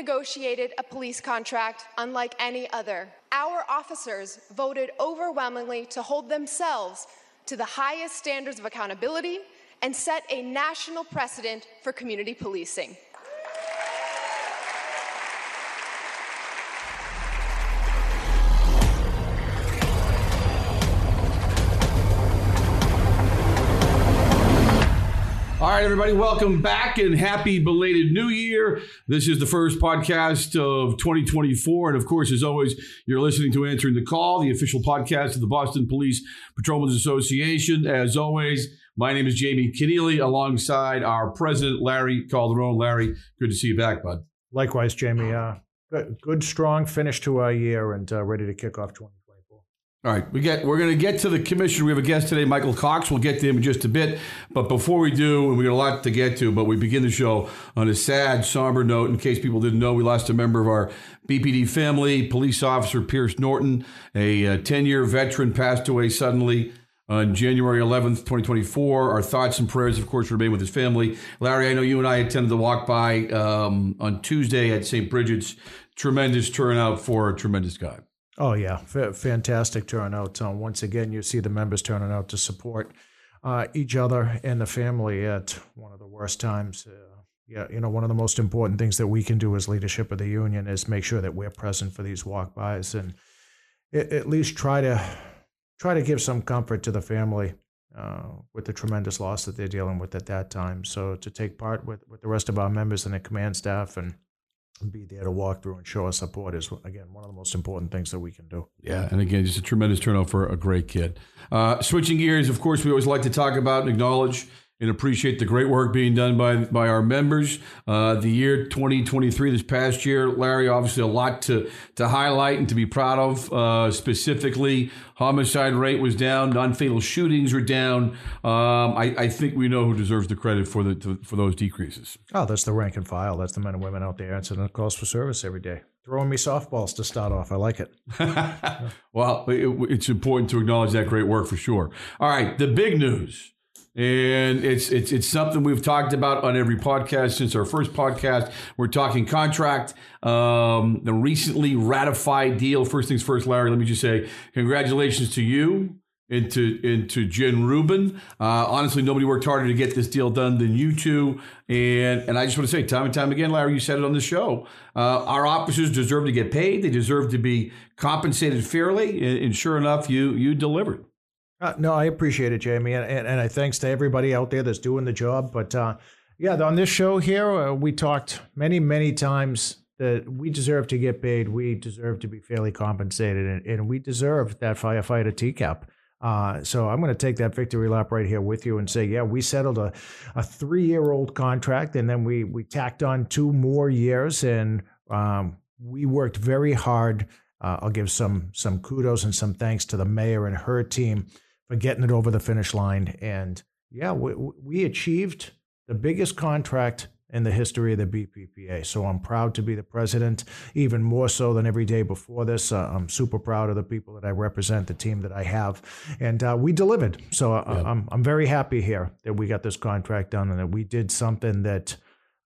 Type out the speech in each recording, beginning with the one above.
negotiated a police contract unlike any other. Our officers voted overwhelmingly to hold themselves to the highest standards of accountability and set a national precedent for community policing. Right, everybody, welcome back and happy belated new year. This is the first podcast of 2024. And of course, as always, you're listening to Answering the Call, the official podcast of the Boston Police Patrolmen's Association. As always, my name is Jamie Kenneally alongside our president, Larry Calderone. Larry, good to see you back, bud. Likewise, Jamie. Uh, good, good, strong finish to our year and uh, ready to kick off 20. All right, we get we're going to get to the commission. We have a guest today, Michael Cox. We'll get to him in just a bit. But before we do, and we got a lot to get to, but we begin the show on a sad, somber note. In case people didn't know, we lost a member of our BPD family, police officer Pierce Norton, a 10 year veteran, passed away suddenly on January 11th, 2024. Our thoughts and prayers, of course, remain with his family. Larry, I know you and I attended the walk by um, on Tuesday at St. Bridget's. Tremendous turnout for a tremendous guy. Oh yeah, F- fantastic turnout. Uh, once again, you see the members turning out to support uh, each other and the family at one of the worst times. Uh, yeah, you know, one of the most important things that we can do as leadership of the union is make sure that we're present for these walk-bys and at least try to try to give some comfort to the family uh, with the tremendous loss that they're dealing with at that time. So to take part with, with the rest of our members and the command staff and be there to walk through and show us support is again one of the most important things that we can do. Yeah, and again, just a tremendous turnout for a great kid. Uh, switching gears, of course, we always like to talk about and acknowledge and appreciate the great work being done by by our members. Uh, the year 2023, this past year, Larry, obviously a lot to to highlight and to be proud of. Uh, specifically, homicide rate was down, non fatal shootings were down. Um, I, I, think we know who deserves the credit for the to, for those decreases. Oh, that's the rank and file. That's the men and women out there answering the calls for service every day throwing me softballs to start off. I like it. well, it, it's important to acknowledge that great work for sure. All right, the big news and it's it's it's something we've talked about on every podcast since our first podcast. We're talking contract, um, the recently ratified deal. First things first, Larry. Let me just say congratulations to you and to, and to Jen Rubin. Uh, honestly, nobody worked harder to get this deal done than you two. And and I just want to say, time and time again, Larry, you said it on the show. Uh, our officers deserve to get paid. They deserve to be compensated fairly. And, and sure enough, you you delivered. Uh, no, I appreciate it, Jamie, and, and, and I thanks to everybody out there that's doing the job. But uh, yeah, on this show here, uh, we talked many, many times that we deserve to get paid. We deserve to be fairly compensated, and, and we deserve that firefighter TCAP. Uh, so I'm going to take that victory lap right here with you and say, yeah, we settled a, a three year old contract, and then we we tacked on two more years, and um, we worked very hard. Uh, I'll give some some kudos and some thanks to the mayor and her team for getting it over the finish line. And yeah, we, we achieved the biggest contract in the history of the BPPA. So I'm proud to be the president, even more so than every day before this. Uh, I'm super proud of the people that I represent, the team that I have, and uh, we delivered. So uh, yeah. I'm I'm very happy here that we got this contract done and that we did something that.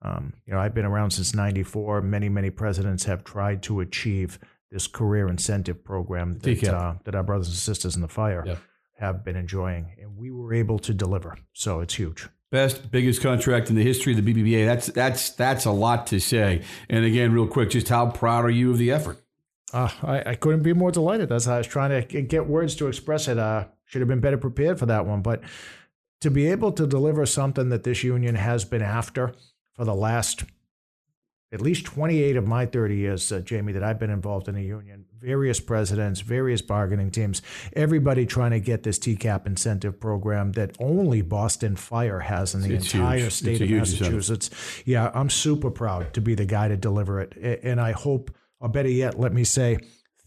Um, you know, I've been around since '94. Many, many presidents have tried to achieve this career incentive program that, uh, that our brothers and sisters in the fire yeah have been enjoying, and we were able to deliver. So it's huge. Best, biggest contract in the history of the BPPA. That's that's that's a lot to say. And again, real quick, just how proud are you of the effort? Uh, I, I couldn't be more delighted. That's how I was trying to get words to express it. Uh, should have been better prepared for that one, but to be able to deliver something that this union has been after for the last at least 28 of my 30 years, uh, Jamie, that I've been involved in a union, various presidents, various bargaining teams, everybody trying to get this TCAP incentive program that only Boston Fire has in the it's entire huge. state it's of Massachusetts. Yeah, I'm super proud to be the guy to deliver it. And I hope, or better yet, let me say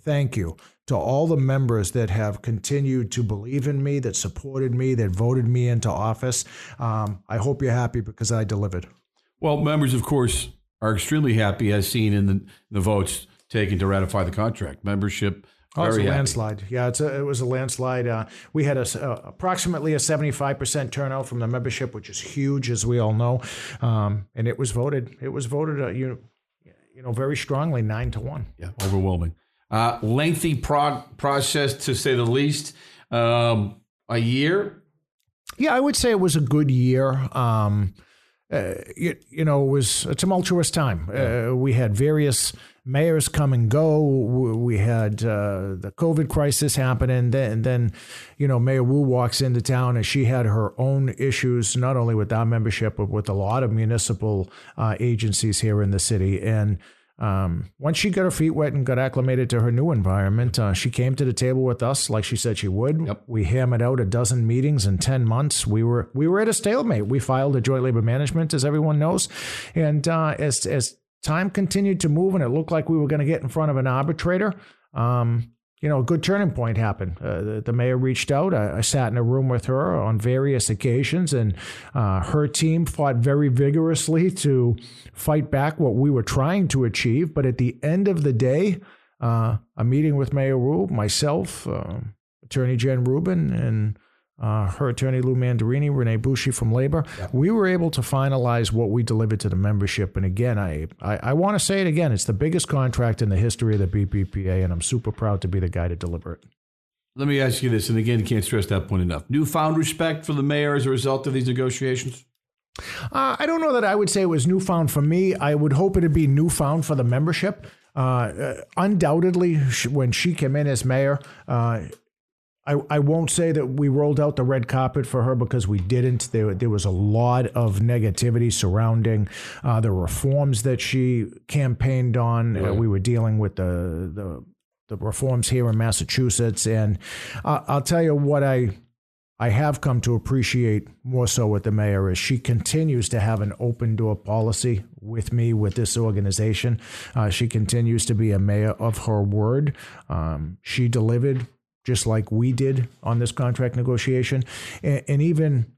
thank you to all the members that have continued to believe in me, that supported me, that voted me into office. Um, I hope you're happy because I delivered. Well, members, of course, are extremely happy, as seen in the, the votes taken to ratify the contract. Membership. Oh, it's a happy. landslide. Yeah, it's a, it was a landslide. Uh, we had a, uh, approximately a 75% turnout from the membership, which is huge, as we all know. Um, and it was voted. It was voted. Uh, you, you know, very strongly, nine to one. Yeah, overwhelming. Uh, lengthy prog- process to say the least. Um, a year. Yeah, I would say it was a good year. Um, uh, you, you, know, it was a tumultuous time. Uh, we had various mayors come and go. We had uh, the COVID crisis happen, and then, and then, you know, Mayor Wu walks into town, and she had her own issues, not only with our membership, but with a lot of municipal uh, agencies here in the city. And um, once she got her feet wet and got acclimated to her new environment, uh, she came to the table with us like she said she would. Yep. We hammered out a dozen meetings in ten months. We were we were at a stalemate. We filed a joint labor management, as everyone knows, and uh, as as time continued to move and it looked like we were going to get in front of an arbitrator. Um, you know, a good turning point happened. Uh, the, the, mayor reached out. I, I, sat in a room with her on various occasions, and uh, her team fought very vigorously to fight back what we were trying to achieve. But at the end of the day, uh, a meeting with Mayor Rube, myself, uh, Attorney Jen Rubin, and uh, her attorney Lou Mandarini, Renee Bushi from Labor. Yep. We were able to finalize what we delivered to the membership. And again, I, I, I want to say it again. It's the biggest contract in the history of the BPPA, and I'm super proud to be the guy to deliver it. Let me ask you this, and again, can't stress that point enough. Newfound respect for the mayor as a result of these negotiations? Uh, I don't know that I would say it was newfound for me. I would hope it'd be newfound for the membership. Uh, uh undoubtedly, when she came in as mayor, uh, I, I won't say that we rolled out the red carpet for her because we didn't. There, there was a lot of negativity surrounding uh, the reforms that she campaigned on. Right. Uh, we were dealing with the, the, the reforms here in Massachusetts, and uh, I'll tell you what I I have come to appreciate more so with the mayor is she continues to have an open door policy with me with this organization. Uh, she continues to be a mayor of her word. Um, she delivered just like we did on this contract negotiation. And, and even,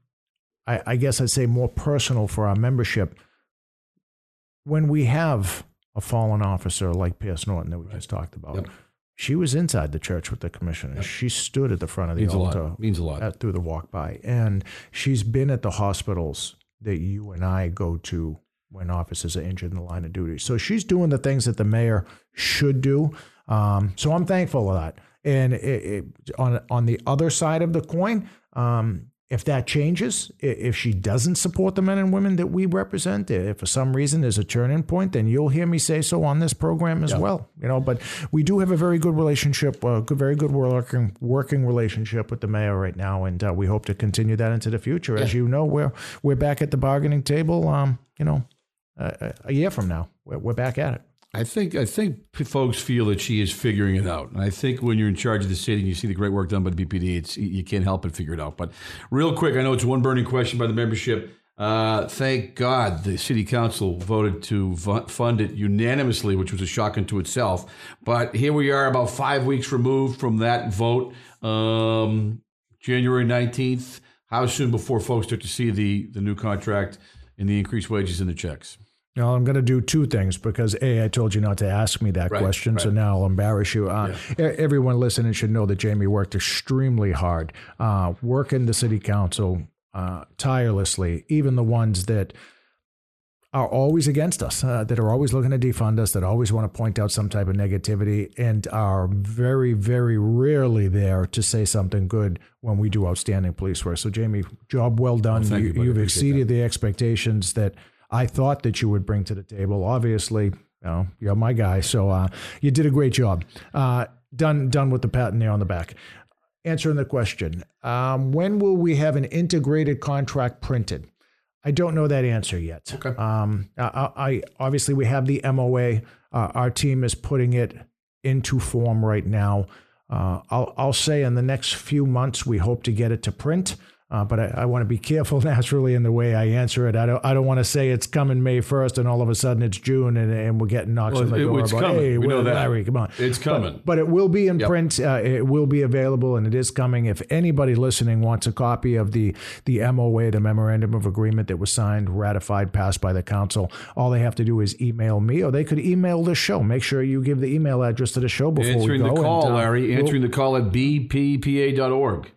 I, I, guess I'd say, more personal for our membership. When we have a fallen officer like Pierce Norton that we right. just talked about, yep. she was inside the church with the commissioner. Yep. She stood at the front of the Means altar. A. Means a lot. At, through the walk by. And she's been at the hospitals that you and I go to when officers are injured in the line of duty. So she's doing the things that the mayor should do. Um, so I'm thankful for that. And it, it, on on the other side of the coin, um, if that changes, if she doesn't support the men and women that we represent, if for some reason there's a turning point, then you'll hear me say so on this program as yeah. well. You know, but we do have a very good relationship, a good, very good working working relationship with the mayor right now, and uh, we hope to continue that into the future. Yeah. As you know, we're we're back at the bargaining table. Um, you know, uh, a year from now, we're, we're back at it. I think I think folks feel that she is figuring it out, and I think when you're in charge of the city and you see the great work done by the BPD, it's you can't help but figure it out. But real quick, I know it's one burning question by the membership. Uh, thank God the city council voted to fund it unanimously, which was a shock unto itself. But here we are, about five weeks removed from that vote, um, January nineteenth. How soon before folks start to see the the new contract and the increased wages and the checks? Now I'm going to do two things because a I told you not to ask me that right, question, right. so now I'll embarrass you. Uh, yeah. Everyone listening should know that Jamie worked extremely hard, uh, working the city council uh, tirelessly. Even the ones that are always against us, uh, that are always looking to defund us, that always want to point out some type of negativity, and are very, very rarely there to say something good when we do outstanding police work. So, Jamie, job well done. Well, you, have exceeded that. the expectations that I thought that you would bring to the table. Obviously, you know, you're my guy, so uh, you did a great job. Uh, done, done with the patent there on the back. Answering the question, um, when will we have an integrated contract printed? I don't know that answer yet. Okay. Um, I, I, obviously we have the MOA. Uh, our team is putting it into form right now. Uh, I'll, I'll say in the next few months we hope to get it to print. Uh, but I, I want to be careful naturally in the way I answer it. I don't. I don't want to say it's coming May first, and all of a sudden it's June, and, and we're getting knocks well, on the it, door it's about, coming. hey, we know that. Larry, come on, it's coming. But, but it will be in yep. print. Uh, it will be available, and it is coming. If anybody listening wants a copy of the the MOA, the Memorandum of Agreement that was signed, ratified, passed by the council, all they have to do is email me, or they could email the show. Make sure you give the email address to the show before answering we go. Answering the call, and, uh, Larry. Answering we'll, the call at bppa.org.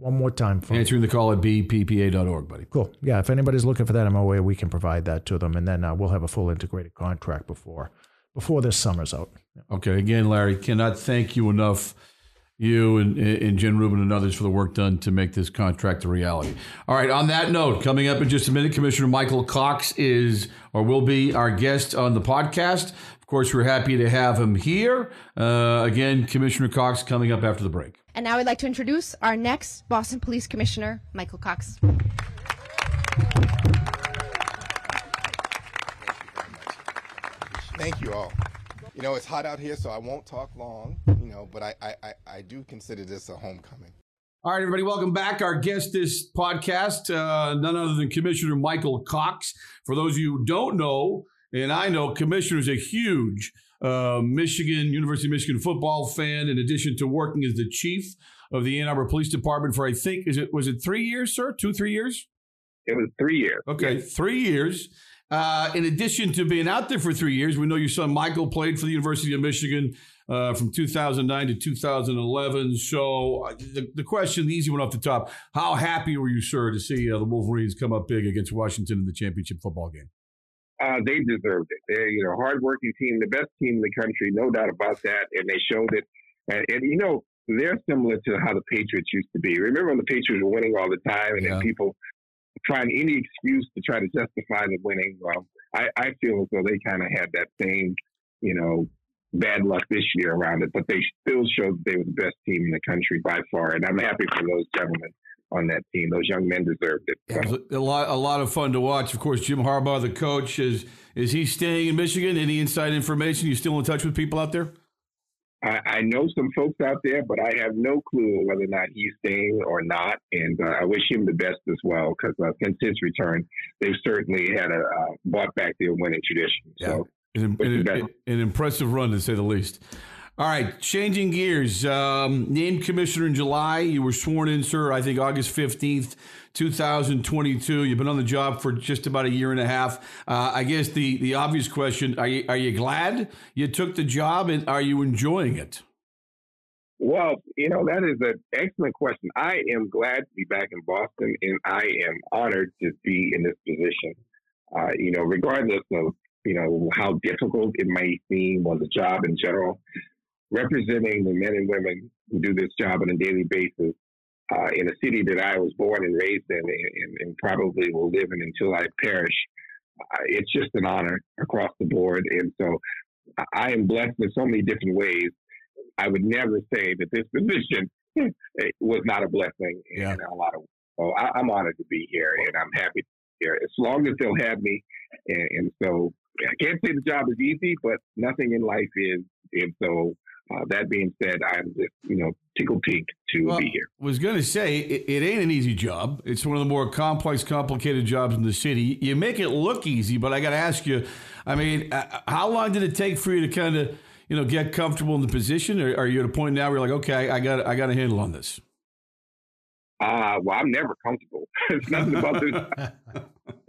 One more time. For Answering the call at bppa.org, buddy. Cool. Yeah, if anybody's looking for that MOA, we can provide that to them, and then uh, we'll have a full integrated contract before before this summer's out. Okay. Again, Larry, cannot thank you enough, you and, and Jen Rubin and others for the work done to make this contract a reality. All right. On that note, coming up in just a minute, Commissioner Michael Cox is or will be our guest on the podcast. Of course, we're happy to have him here. Uh, again, Commissioner Cox coming up after the break. And now I'd like to introduce our next Boston Police Commissioner, Michael Cox. Thank you all. You know, it's hot out here, so I won't talk long, you know, but I, I, I do consider this a homecoming. All right, everybody, welcome back. Our guest this podcast, uh, none other than Commissioner Michael Cox. For those of you who don't know, and I know, Commissioner is a huge uh, Michigan, University of Michigan football fan, in addition to working as the chief of the Ann Arbor Police Department for, I think, is it was it three years, sir? Two, three years? It was three years. Okay, yes. three years. Uh, in addition to being out there for three years, we know your son Michael played for the University of Michigan uh, from 2009 to 2011. So uh, the, the question, the easy one off the top, how happy were you, sir, to see uh, the Wolverines come up big against Washington in the championship football game? Uh, they deserved it. They're you know hardworking team, the best team in the country, no doubt about that, and they showed it. And, and you know they're similar to how the Patriots used to be. Remember when the Patriots were winning all the time, and yeah. then people trying any excuse to try to justify the winning. Well, I, I feel as though they kind of had that same, you know, bad luck this year around it, but they still showed they were the best team in the country by far. And I'm happy for those gentlemen on that team. Those young men deserved it. So. it a lot, a lot of fun to watch. Of course, Jim Harbaugh, the coach, is is he staying in Michigan? Any inside information? You still in touch with people out there? I, I, know some folks out there, but I have no clue whether or not he's staying or not. And uh, I wish him the best as well, because uh, since his return, they've certainly had a uh, brought back their winning tradition. So, yeah. an, an, an, impressive run to say the least. All right, changing gears. Um, named commissioner in July. You were sworn in, sir, I think August 15th, 2022. You've been on the job for just about a year and a half. Uh, I guess the, the obvious question are you, are you glad you took the job and are you enjoying it? Well, you know, that is an excellent question. I am glad to be back in Boston and I am honored to be in this position. Uh, you know, regardless of, you know, how difficult it may seem or the job in general, representing the men and women who do this job on a daily basis uh, in a city that I was born and raised in and, and probably will live in until I perish. Uh, it's just an honor across the board. And so I am blessed in so many different ways. I would never say that this position was not a blessing yeah. in a lot of ways. So I, am honored to be here and I'm happy to be here as long as they'll have me. And, and so I can't say the job is easy, but nothing in life is. And so uh, that being said, I'm just, you know, tickled pink to well, be here. I was going to say, it, it, ain't an easy job. It's one of the more complex, complicated jobs in the city. You make it look easy, but I got to ask you, I mean, uh, how long did it take for you to kind of, you know, get comfortable in the position? Or are you at a point now where you're like, okay, I got, I got a handle on this? Uh, well, I'm never comfortable. it's nothing about this.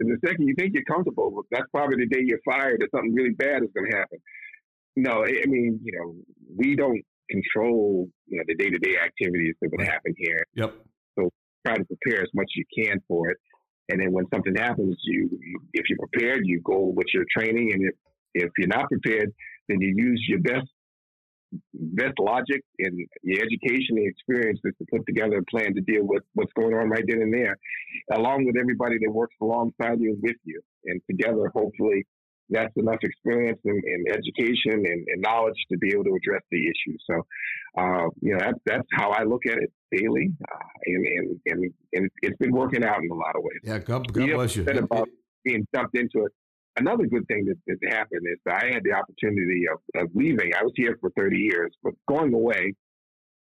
and the second you think you're comfortable, that's probably the day you're fired or something really bad is going to happen. No, I mean, you know, we don't control, you know, the day to day activities that would happen here. Yep. So try to prepare as much as you can for it. And then when something happens, you, you if you're prepared, you go with your training. And if, if you're not prepared, then you use your best best logic and your education and experiences to put together a plan to deal with what's going on right then and there, along with everybody that works alongside you and with you. And together, hopefully, that's enough experience and, and education and, and, knowledge to be able to address the issue. So, uh, you know, that's that's how I look at it daily, uh, and, and, and and it's been working out in a lot of ways. Yeah, God, God bless you. About being dumped into it. Another good thing that, that happened is that I had the opportunity of, of leaving. I was here for 30 years, but going away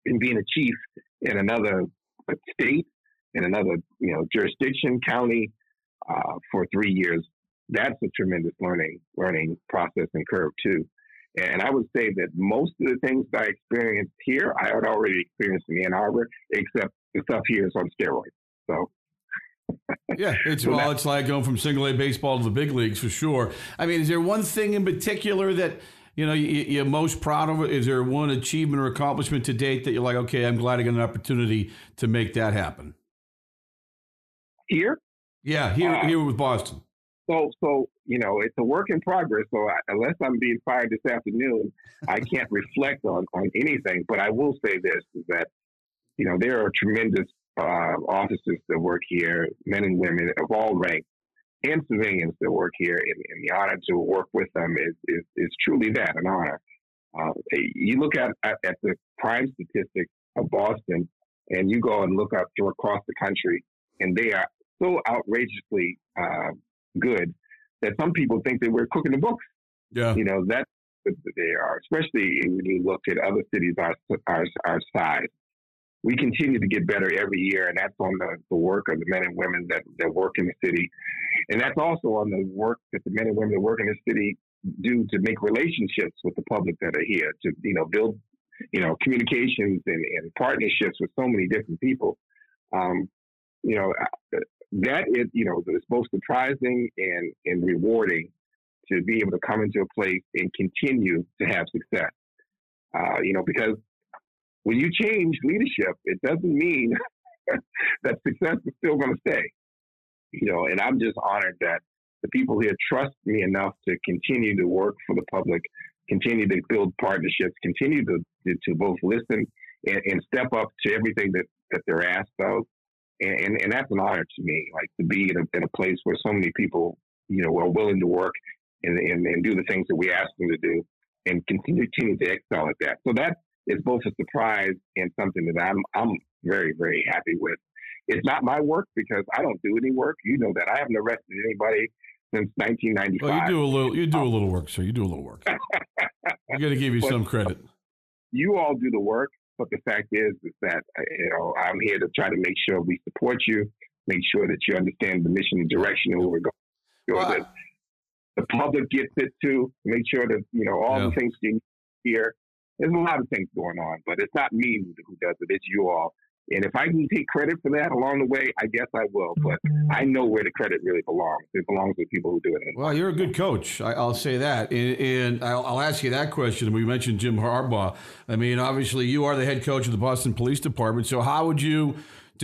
and being a chief in another state, in another you know jurisdiction, county, uh, for three years that's a tremendous learning learning process and curve too. And I would say that most of the things that I experienced here, I had already experienced in Ann Arbor, except the stuff here is on steroids. So. yeah, it's well, it's like going from single A baseball to the big leagues for sure. I mean, is there one thing in particular that you know you, are most proud of? Is there one achievement or accomplishment to date that you're like, okay, I'm glad I got an opportunity to make that happen? Here? Yeah, here, uh, here with Boston. So, so you know, it's a work in progress. So, I, unless I'm being fired this afternoon, I can't reflect on on anything. But I will say this: is that you know there are tremendous uh, officers that work here, men and women of all ranks, and civilians that work here, and, and the honor to work with them is is, is truly that an honor. Uh, you look at, at, at the crime statistics of Boston, and you go and look up across the country, and they are so outrageously uh, good that some people think that we're cooking the books. Yeah, you know that they are, especially when you look at other cities our our, our size. We continue to get better every year, and that's on the, the work of the men and women that, that work in the city. And that's also on the work that the men and women that work in the city do to make relationships with the public that are here, to, you know, build, you know, communications and, and partnerships with so many different people. Um, you know, that is, you know, it's both surprising and, and rewarding to be able to come into a place and continue to have success. Uh, you know, because when you change leadership, it doesn't mean that success is still going to stay. You know, and I'm just honored that the people here trust me enough to continue to work for the public, continue to build partnerships, continue to, to, both listen and, and, step up to everything that, that they're asked of and, and, and, that's an honor to me, like to be in a, in a place where so many people, you know, are willing to work and, and, and do the things that we ask them to do and continue, continue to excel at that. So that is both a surprise and something that I'm, I'm very, very happy with. It's not my work because I don't do any work. You know that I haven't arrested anybody since 1995. Well, you do a little, you do a little work, sir. You do a little work. I got to give you some credit. You all do the work, but the fact is, is that uh, you know I'm here to try to make sure we support you, make sure that you understand the mission and direction of where we're going. Sure well, that the public gets it too. Make sure that you know all yeah. the things you hear. There's a lot of things going on, but it's not me who does it. It's you all. And if I can take credit for that along the way, I guess I will. But I know where the credit really belongs. It belongs with people who do it. Well, you're a good coach. I, will say that. And, and I'll, I'll, ask you that question. We mentioned Jim Harbaugh. I mean, obviously, you are the head coach of the Boston Police Department. So, how would you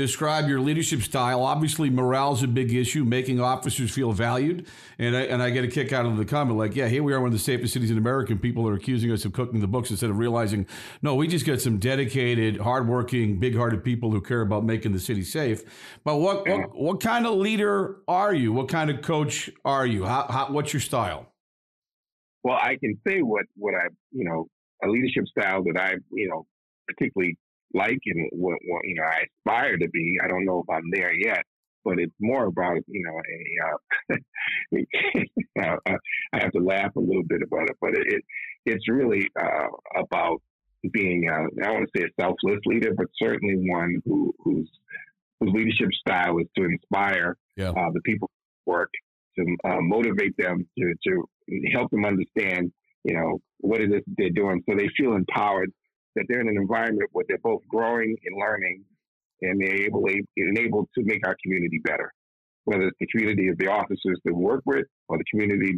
describe your leadership style. Obviously, morale is a big issue, making officers feel valued. And I, and I get a kick out of the comment like, yeah, here we are, one of the safest cities in America, and people are accusing us of cooking the books instead of realizing, no, we just got some dedicated, hardworking, big-hearted people who care about making the city safe. But what yeah. what, what, kind of leader are you? What kind of coach are you? How, how, what's your style? Well, I can say what what I you know a leadership style that I you know particularly like and what, what you know I aspire to be. I don't know if I'm there yet, but it's more about you know a. Uh, I have to laugh a little bit about it, but it, it it's really uh, about being uh, I don't want to say a selfless leader, but certainly one who whose whose leadership style is to inspire yeah. uh, the people work, to uh, motivate them, to to help them understand you know what it is they're doing, so they feel empowered that they're in an environment where they're both growing and learning, and they're able, able to make our community better. Whether it's the community of the officers that we work with, or the community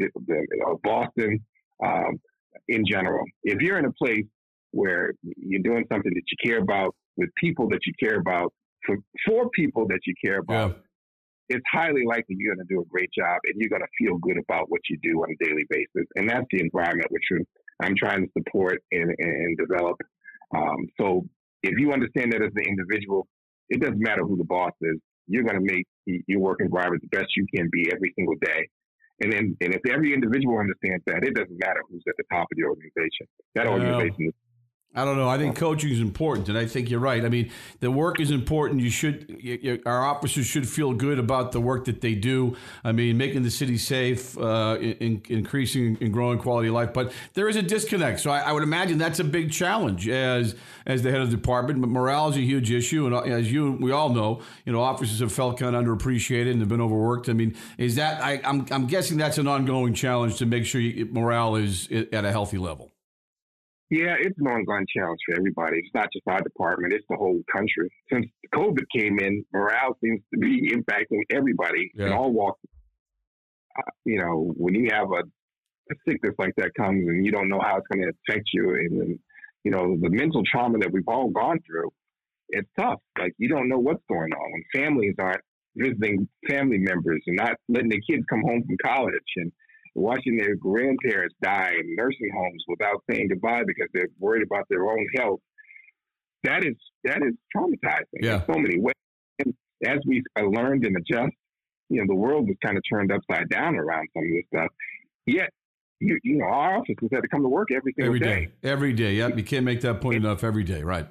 of Boston um, in general. If you're in a place where you're doing something that you care about with people that you care about for, for people that you care about, yeah. it's highly likely you're going to do a great job and you're going to feel good about what you do on a daily basis. And that's the environment which I'm trying to support and, and develop um, so if you understand that as an individual, it doesn't matter who the boss is. You're going to make your work environment the best you can be every single day. And then, and if every individual understands that, it doesn't matter who's at the top of the organization. That organization is I don't know. I think coaching is important, and I think you're right. I mean, the work is important. You should, you, our officers should feel good about the work that they do. I mean, making the city safe, uh, in, increasing and growing quality of life. But there is a disconnect. So I, I, would imagine that's a big challenge as as the head of the department. But morale is a huge issue, and uh, as you we all know, you know, officers have felt kind of underappreciated and have been overworked. I mean, is that I, I'm I'm guessing that's an ongoing challenge to make sure you, morale is at a healthy level. Yeah, it's an ongoing challenge for everybody. It's not just our department; it's the whole country. Since COVID came in, morale seems to be impacting everybody yeah. in all walks. Uh, you know, when you have a, a, sickness like that comes and you don't know how it's going to affect you, and you know the mental trauma that we've all gone through, it's tough. Like you don't know what's going on when families aren't visiting family members and not letting the kids come home from college and watching their grandparents die in nursing homes without saying goodbye because they're worried about their own health. That is that is traumatizing yeah. in so many ways. And as we uh, learned and adjust, you know, the world was kind of turned upside down around some of this stuff. Yet, you, you know, our officers had to come to work every single every day. day. Every day. Yep. You can't make that point enough. Every day. Right.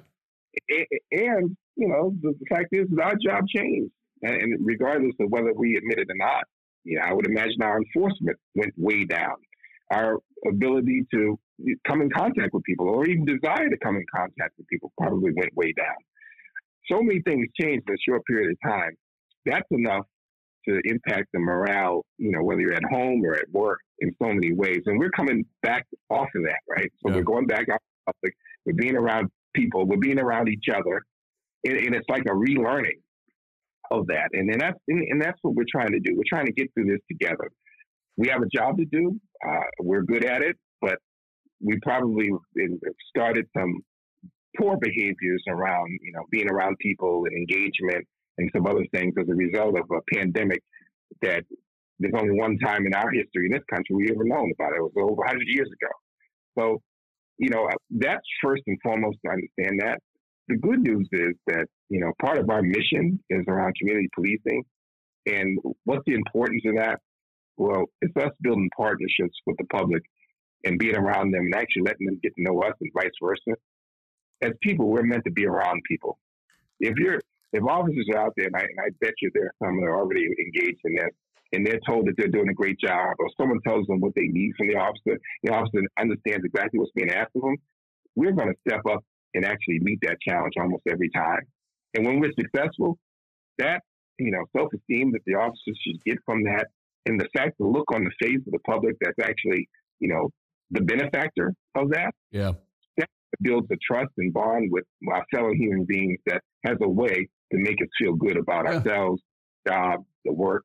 And, you know, the, the fact is our job changed. And regardless of whether we admit it or not, you know, I would imagine our enforcement went way down. Our ability to come in contact with people or even desire to come in contact with people probably went way down. So many things changed in a short period of time. That's enough to impact the morale, you know, whether you're at home or at work in so many ways. And we're coming back off of that, right? So yeah. we're going back out public. We're being around people. We're being around each other. And, and it's like a relearning of that. And, and that's and, and, that's what we're trying to do. We're trying to get through this together. We have a job to do. Uh, we're good at it, but we probably started some poor behaviors around, you know, being around people and engagement and some other things as a result of a pandemic that there's only one time in our history in this country we ever known about it. It was over 100 years ago. So, you know, that's first and foremost to understand that. The good news is that, you know, part of our mission is around community policing. And what's the importance of that? Well, it's us building partnerships with the public and being around them and actually letting them get to know us and vice versa. As people, we're meant to be around people. If you're if officers are out there, and I, and I bet you there are some that are already engaged in this, and they're told that they're doing a great job, or someone tells them what they need from the officer, the officer understands exactly what's being asked of them, we're going to step up and actually meet that challenge almost every time. And when we're successful, that you know self-esteem that the officers should get from that, and the fact, the look on the face of the public that's actually you know the benefactor of that, yeah, that builds a trust and bond with our fellow human beings that has a way to make us feel good about yeah. ourselves, job, the work.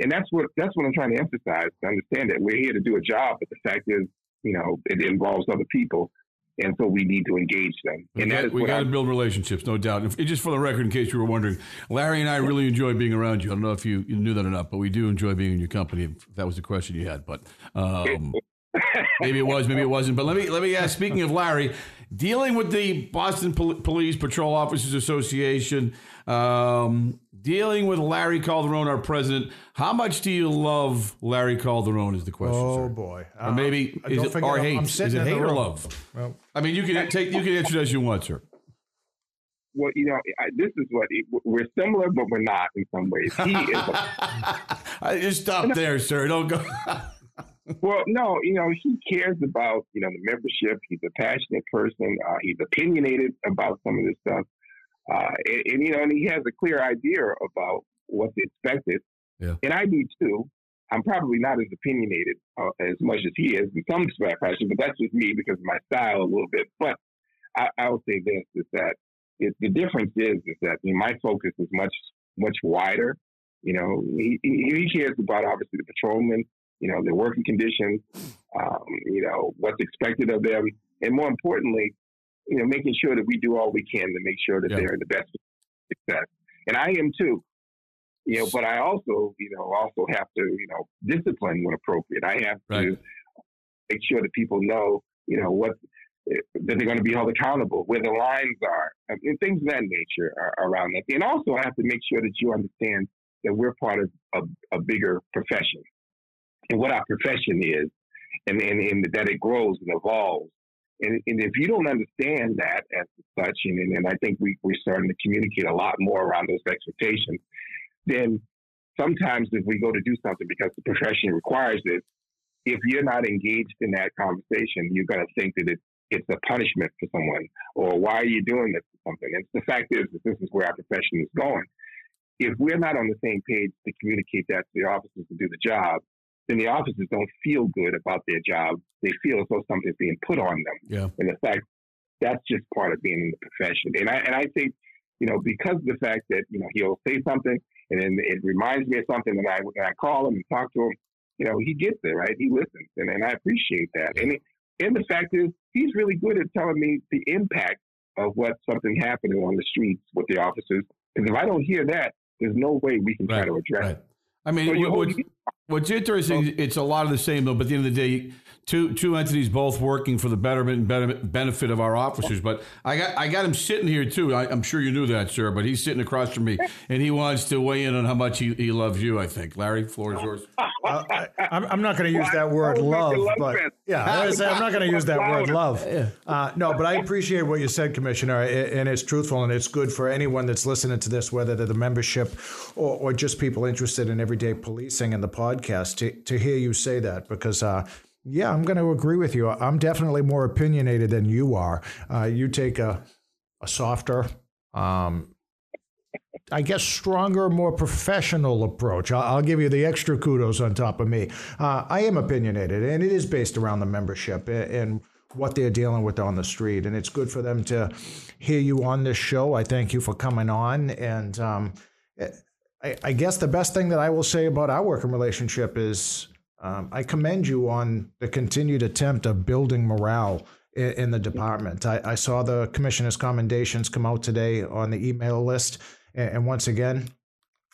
And that's what that's what I'm trying to emphasize. To understand that we're here to do a job, but the fact is, you know, it involves other people, and so we need to engage them. We and got, we got to build relationships, no doubt. And just for the record, in case you were wondering, Larry and I really enjoy being around you. I don't know if you, you knew that or not, but we do enjoy being in your company. If that was the question you had, but um, maybe it was, maybe it wasn't. But let me let me ask. Speaking of Larry, dealing with the Boston Pol- Police Patrol Officers Association, um, dealing with Larry Calderone, our president. How much do you love Larry Calderone? Is the question. Oh sir. boy, or maybe uh, is it or hate? Is it hate or love? Well, I mean, you can take you can answer as you want, sir. Well, you know, I, this is what we're similar, but we're not in some ways. He is. A, I just stop there, sir. Don't go. well, no, you know, he cares about, you know, the membership. He's a passionate person. Uh, he's opinionated about some of this stuff. Uh, and, and, you know, and he has a clear idea about what's expected. Yeah. And I do too. I'm probably not as opinionated uh, as much as he is in some fashion, but that's just me because of my style a little bit. But I, I will say this: is that it, the difference is is that you know, my focus is much much wider. You know, he, he cares about obviously the patrolmen you know, their working conditions, um, you know, what's expected of them, and more importantly, you know, making sure that we do all we can to make sure that yeah. they're the best success. And I am too. You know, but I also, you know, also have to, you know, discipline when appropriate. I have right. to make sure that people know, you know, what eh, that they're going to be held accountable, where the lines are, I mean, things of that nature are, around that. And also, I have to make sure that you understand that we're part of a, a bigger profession and what our profession is, and, and, and that it grows and evolves. And, and, if you don't understand that as such, and, and I think we, we're starting to communicate a lot more around those expectations, then sometimes if we go to do something because the profession requires it, if you're not engaged in that conversation, you're going to think that it's, it's a punishment for someone, or why are you doing this for something? And the fact is that this is where our profession is going. If we're not on the same page to communicate that to the officers to do the job, then the officers don't feel good about their job. They feel as though something's being put on them. Yeah. And the fact that's just part of being in the profession. And I and I think, you know, because of the fact that, you know, he'll say something and then it reminds me of something and I and I call him and talk to him, you know, he gets it, right? He listens. And, and I appreciate that. And and the fact is he's really good at telling me the impact of what something happening on the streets with the officers. Because if I don't hear that, there's no way we can right, try to address right. it. I mean, so what, what's interesting, it's a lot of the same though. But at the end of the day, two two entities both working for the betterment and benefit of our officers. But I got I got him sitting here too. I, am sure you knew that, sir. But he's sitting across from me, and he wants to weigh in on how much he, he loves you. I think, Larry, floor is yours. I, am not going to use that word love, but yeah, I'm not going to use that word love. Uh, no, but I appreciate what you said, Commissioner, and it's truthful and it's good for anyone that's listening to this, whether they're the membership or, or just people interested in everyday policing and the podcast, to, to hear you say that because. Uh, yeah, I'm going to agree with you. I'm definitely more opinionated than you are. Uh, you take a, a softer, um, I guess, stronger, more professional approach. I'll, I'll, give you the extra kudos on top of me. Uh, I am opinionated, and it is based around the membership and what they're dealing with on the street. And it's good for them to hear you on this show. I thank you for coming on. And um, I, I guess the best thing that I will say about our working relationship is um, I commend you on the continued attempt of building morale in, in the department. I, I, saw the commissioner's commendations come out today on the email list. And, and once again,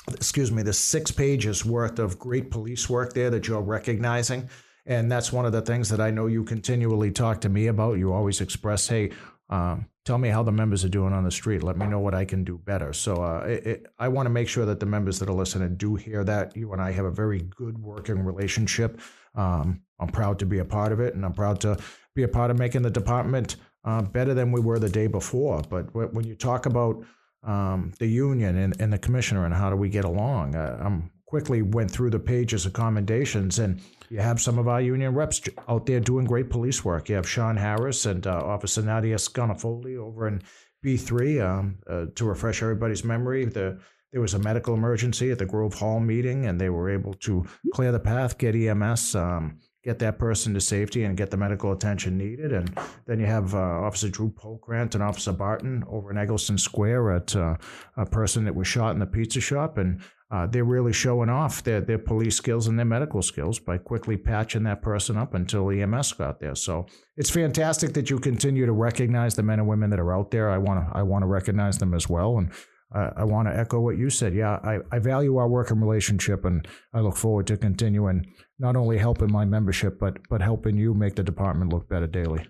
excuse me, the six pages worth of great police work there that you're recognizing. And that's one of the things that I know you continually talk to me about. You always express, hey, um, tell me how the members are doing on the street. Let me know what I can do better. So uh, it, it, I want to make sure that the members that are listening do hear that. You and I have a very good working relationship. Um, I'm proud to be a part of it, and I'm proud to be a part of making the department uh, better than we were the day before. But when you talk about um, the union and, and, the commissioner and how do we get along, uh, I'm quickly went through the pages of commendations and you have some of our union reps out there doing great police work. You have Sean Harris and uh, Officer Nadia Scanafoli over in B3. Um, uh, to refresh everybody's memory, the, there was a medical emergency at the Grove Hall meeting, and they were able to clear the path, get EMS, um, get that person to safety, and get the medical attention needed. And then you have uh, Officer Drew Polkrant and Officer Barton over in Egleston Square at uh, a person that was shot in the pizza shop. And uh, they're really showing off their, their police skills and their medical skills by quickly patching that person up until EMS got there. So it's fantastic that you continue to recognize the men and women that are out there. I want to I want to recognize them as well, and uh, I want to echo what you said. Yeah, I, I value our working relationship, and I look forward to continuing not only helping my membership, but but helping you make the department look better daily.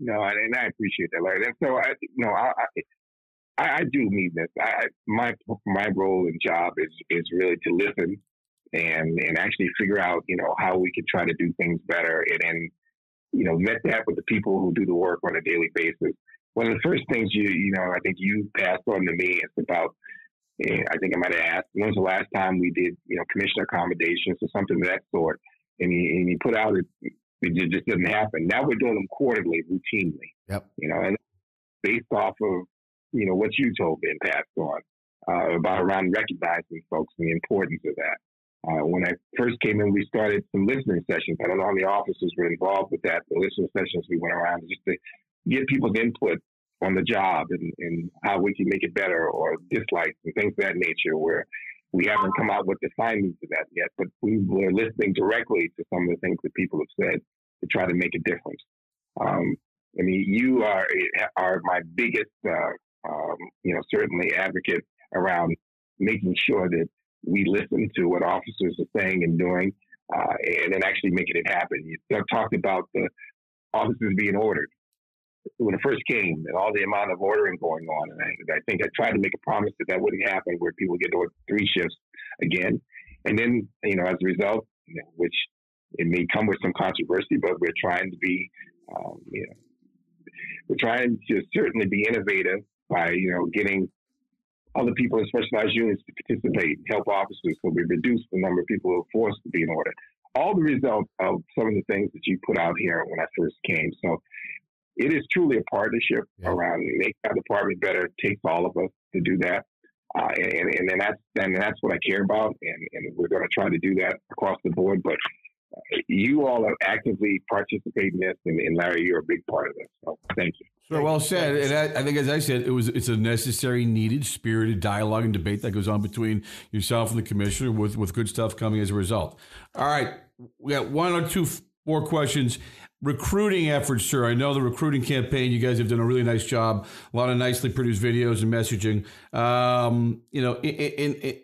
No, and I appreciate that, Larry. And so, I, you know, I, I, I do mean this. I, my my role and job is is really to listen and and actually figure out you know how we can try to do things better and, and you know vet that with the people who do the work on a daily basis. One of the first things you you know I think you passed on to me is about. Eh, I think I might have asked when was the last time we did you know commissioner accommodations or something of that sort, and he, and he put out it. It just didn't happen. Now we're doing them quarterly, routinely. Yep. You know, and based off of you know, what you told me and passed on uh, about around recognizing folks and the importance of that. Uh, when I first came in, we started some listening sessions. I don't know how many officers were involved with that. The listening sessions we went around just to get people's input on the job and, and how we can make it better or dislikes and things of that nature where we haven't come out with the findings of that yet, but we were listening directly to some of the things that people have said to try to make a difference. Um, I mean, you are are my biggest uh, um, you know, certainly advocate around making sure that we listen to what officers are saying and doing, uh, and then actually making it happen. You talked about the officers being ordered when it first came, and all the amount of ordering going on. And I, I think I tried to make a promise that that wouldn't happen, where people get ordered three shifts again. And then, you know, as a result, you know, which it may come with some controversy, but we're trying to be, um, you know, we're trying to certainly be innovative by you know getting other people in specialized units to participate, help officers, so we reduce the number of people who are forced to be in order. All the result of some of the things that you put out here when I first came. So it is truly a partnership yeah. around making our department better. It takes all of us to do that. Uh, and, and, and that's and that's what I care about, and, and we're going to try to do that across the board. But you all are actively participating in this, and, and Larry, you're a big part of this. So thank you. So well said. And I, I, think, as I said, it was it's a necessary, needed, spirited dialogue and debate that goes on between yourself and the commissioner, with with good stuff coming as a result. All right, we got one or two more questions. recruiting efforts, sir. I know the recruiting campaign. You guys have done a really nice job. A lot of nicely produced videos and messaging. Um, you know, in, in, in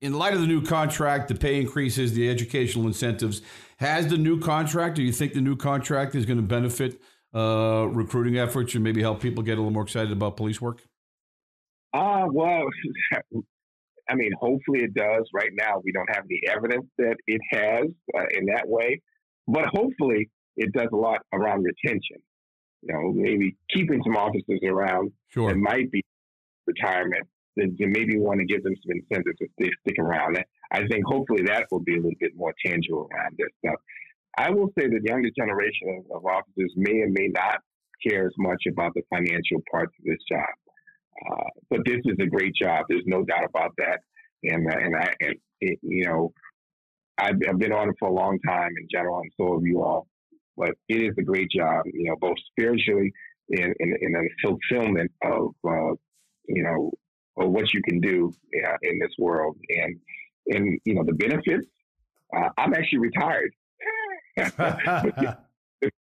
in light of the new contract, the pay increases, the educational incentives, has the new contract, do you think the new contract is going to benefit uh, recruiting efforts and maybe help people get a little more excited about police work? Uh, well, I mean, hopefully it does. Right now, we don't have any evidence that it has uh, in that way, but hopefully it does a lot around retention. You know, maybe keeping some officers around sure. that might be retirement you maybe want to give them some incentives to stay, stick around. I think hopefully that will be a little bit more tangible around this stuff. I will say that the younger generation of, of officers may or may not care as much about the financial parts of this job. Uh, but this is a great job. There's no doubt about that. And uh, and I and it, you know I've, I've, been on it for a long time in general, and so have you all. But it is a great job, you know, both spiritually and in the fulfillment of uh, you know or what you can do uh, in this world. And and you know the benefits. Uh, I'm actually retired.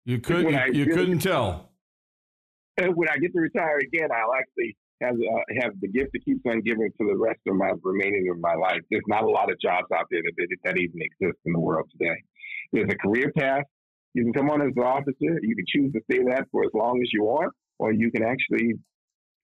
you couldn't. You, you couldn't tell. When I get to retire again, I'll actually have uh, have the gift that keeps on giving for the rest of my remaining of my life. There's not a lot of jobs out there that, that, that even exist in the world today. There's a career path. You can come on as an officer. You can choose to stay that for as long as you want, or you can actually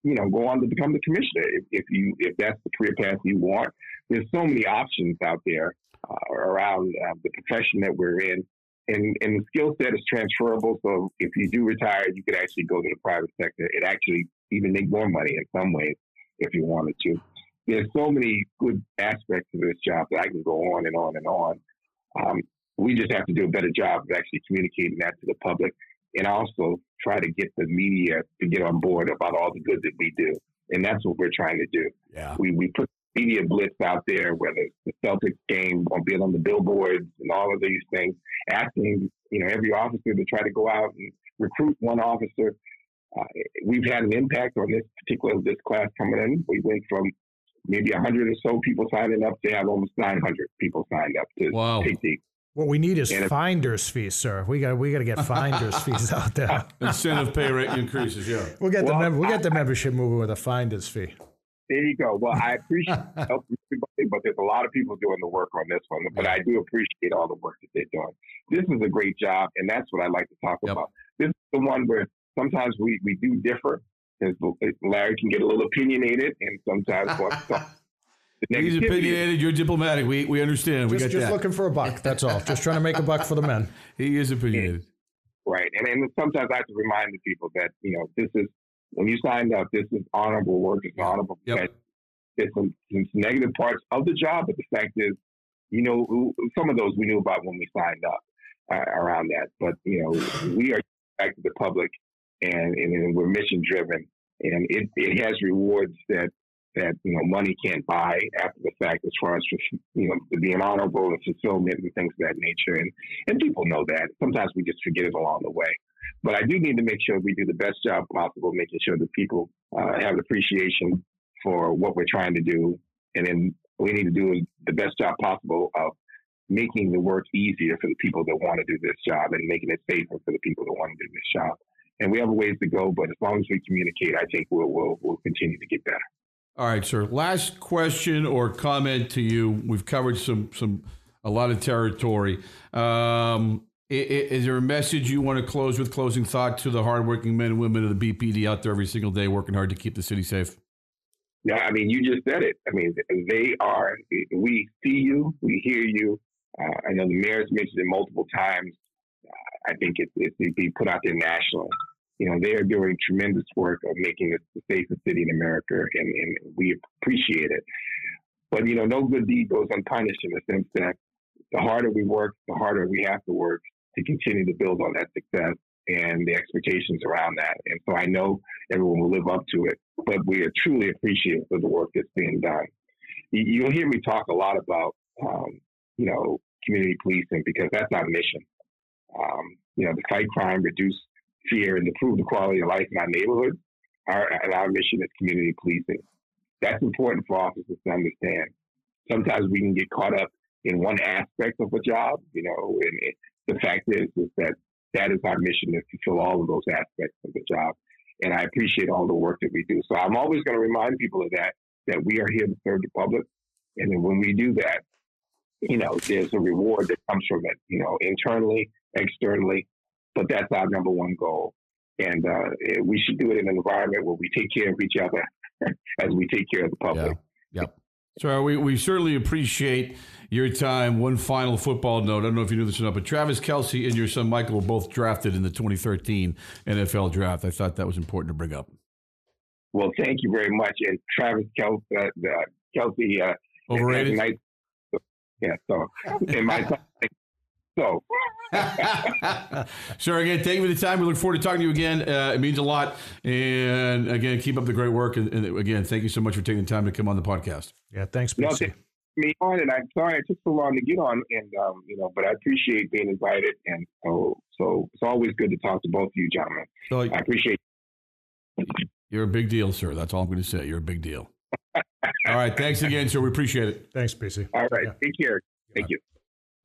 you know, go on to become the commissioner if, if you if that's the career path you want. There's so many options out there uh, around uh, the profession that we're in, and and the skill set is transferable. So if you do retire, you could actually go to the private sector and actually even make more money in some ways if you wanted to. There's so many good aspects of this job that I can go on and on and on. Um, we just have to do a better job of actually communicating that to the public and also try to get the media to get on board about all the good that we do. And that's what we're trying to do. Yeah. We, we put media blitz out there, whether it's the Celtics game or being on the billboards and all of these things, asking, you know, every officer to try to go out and recruit one officer. Uh, we've had an impact on this particular, this class coming in. We went from maybe 100 or so people signing up to have almost 900 people signed up to wow. take the what we need is finder's fees, sir. We got we got to get finder's fees out there. Incentive pay rate increases. Yeah, we'll get well, the mem- we'll get the membership moving with a finder's fee. There you go. Well, I appreciate everybody, but there's a lot of people doing the work on this one. But I do appreciate all the work that they're doing. This is a great job, and that's what I like to talk yep. about. This is the one where sometimes we, we do differ. Larry can get a little opinionated, and sometimes He's opinionated. You're diplomatic. We we understand. Just, we got just that. looking for a buck. That's all. Just trying to make a buck for the men. He is opinionated. Right, and and sometimes I have to remind the people that you know this is when you signed up. This is honorable work. It's honorable. Yep. There's some, some negative parts of the job, but the fact is, you know, some of those we knew about when we signed up uh, around that. But you know, we are back to the public, and and we're mission driven, and it it has rewards that that you know money can't buy after the fact as far as you know being honorable and fulfillment and things of that nature. And and people know that. Sometimes we just forget it along the way. But I do need to make sure we do the best job possible making sure that people uh, have appreciation for what we're trying to do. And then we need to do the best job possible of making the work easier for the people that want to do this job and making it safer for the people that want to do this job. And we have a ways to go but as long as we communicate I think we'll we'll, we'll continue to get better all right, sir. Last question or comment to you. We've covered some some a lot of territory. Um, is, there a message you want to close with? Closing thought to the hardworking men and women of the BPD out there every single day working hard to keep the city safe. Yeah, I mean, you just said it. I mean, they are. We see you. We hear you. Uh, I know the mayor's mentioned it multiple times. I think it's it be put out there nationally you know, they are doing tremendous work of making this the safest city in America, and, and we appreciate it. But, you know, no good deed goes unpunished in the sense that the harder we work, the harder we have to work to continue to build on that success and the expectations around that. And so I know everyone will live up to it, but we are truly appreciative of the work that's being done. You'll hear me talk a lot about, um, you know, community policing because that's our mission. Um, you know, to fight crime, reduce and improve the quality of life in our neighborhood Our, and our mission is community policing. That's important for officers to understand. Sometimes we can get caught up in one aspect of a job, you know, and it, the fact is, is that that is our mission is to fill all of those aspects of the job. And I appreciate all the work that we do. So I'm always going to remind people of that, that we are here to serve the public. And then when we do that, you know, there's a reward that comes from it, you know, internally, externally. But that's our number one goal. And uh, we should do it in an environment where we take care of each other as we take care of the public. Yeah. Yep. So we, we certainly appreciate your time. One final football note. I don't know if you knew this or not, but Travis Kelce and your son Michael were both drafted in the 2013 NFL draft. I thought that was important to bring up. Well, thank you very much. And Travis Kelsey, uh, uh Kelce uh, overrated. Nice, yeah. So in my time, so. sure. Again, thank you for the time. We look forward to talking to you again. Uh, it means a lot. And again, keep up the great work. And, and, again, thank you so much for taking the time to come on the podcast. Yeah, thanks, no, me on, and I'm sorry it took so long to get on, and um, you know, but I appreciate being invited, and so so it's always good to talk to both of you gentlemen. So, I appreciate. You're a big deal, sir. That's all I'm going to say. You're a big deal. all right, thanks again, sir. We appreciate it. Thanks, PC. All right, yeah. take care. Thank you.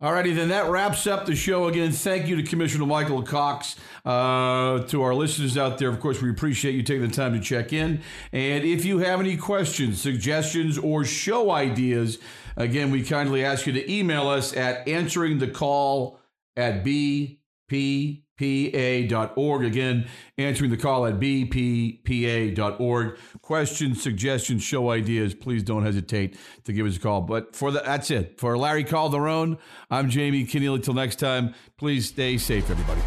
Alrighty, then that wraps up the show. Again, thank you to Commissioner Michael Cox. Uh, to our listeners out there, of course, we appreciate you taking the time to check in. And if you have any questions, suggestions, or show ideas, again, we kindly ask you to email us at answering the call at bp bppa.org. Again, answering the call at bppa.org. Questions, suggestions, show ideas, please don't hesitate to give us a call. But for the, that's it. For Larry Calderone, I'm Jamie Kenneally. Till next time, please stay safe, everybody.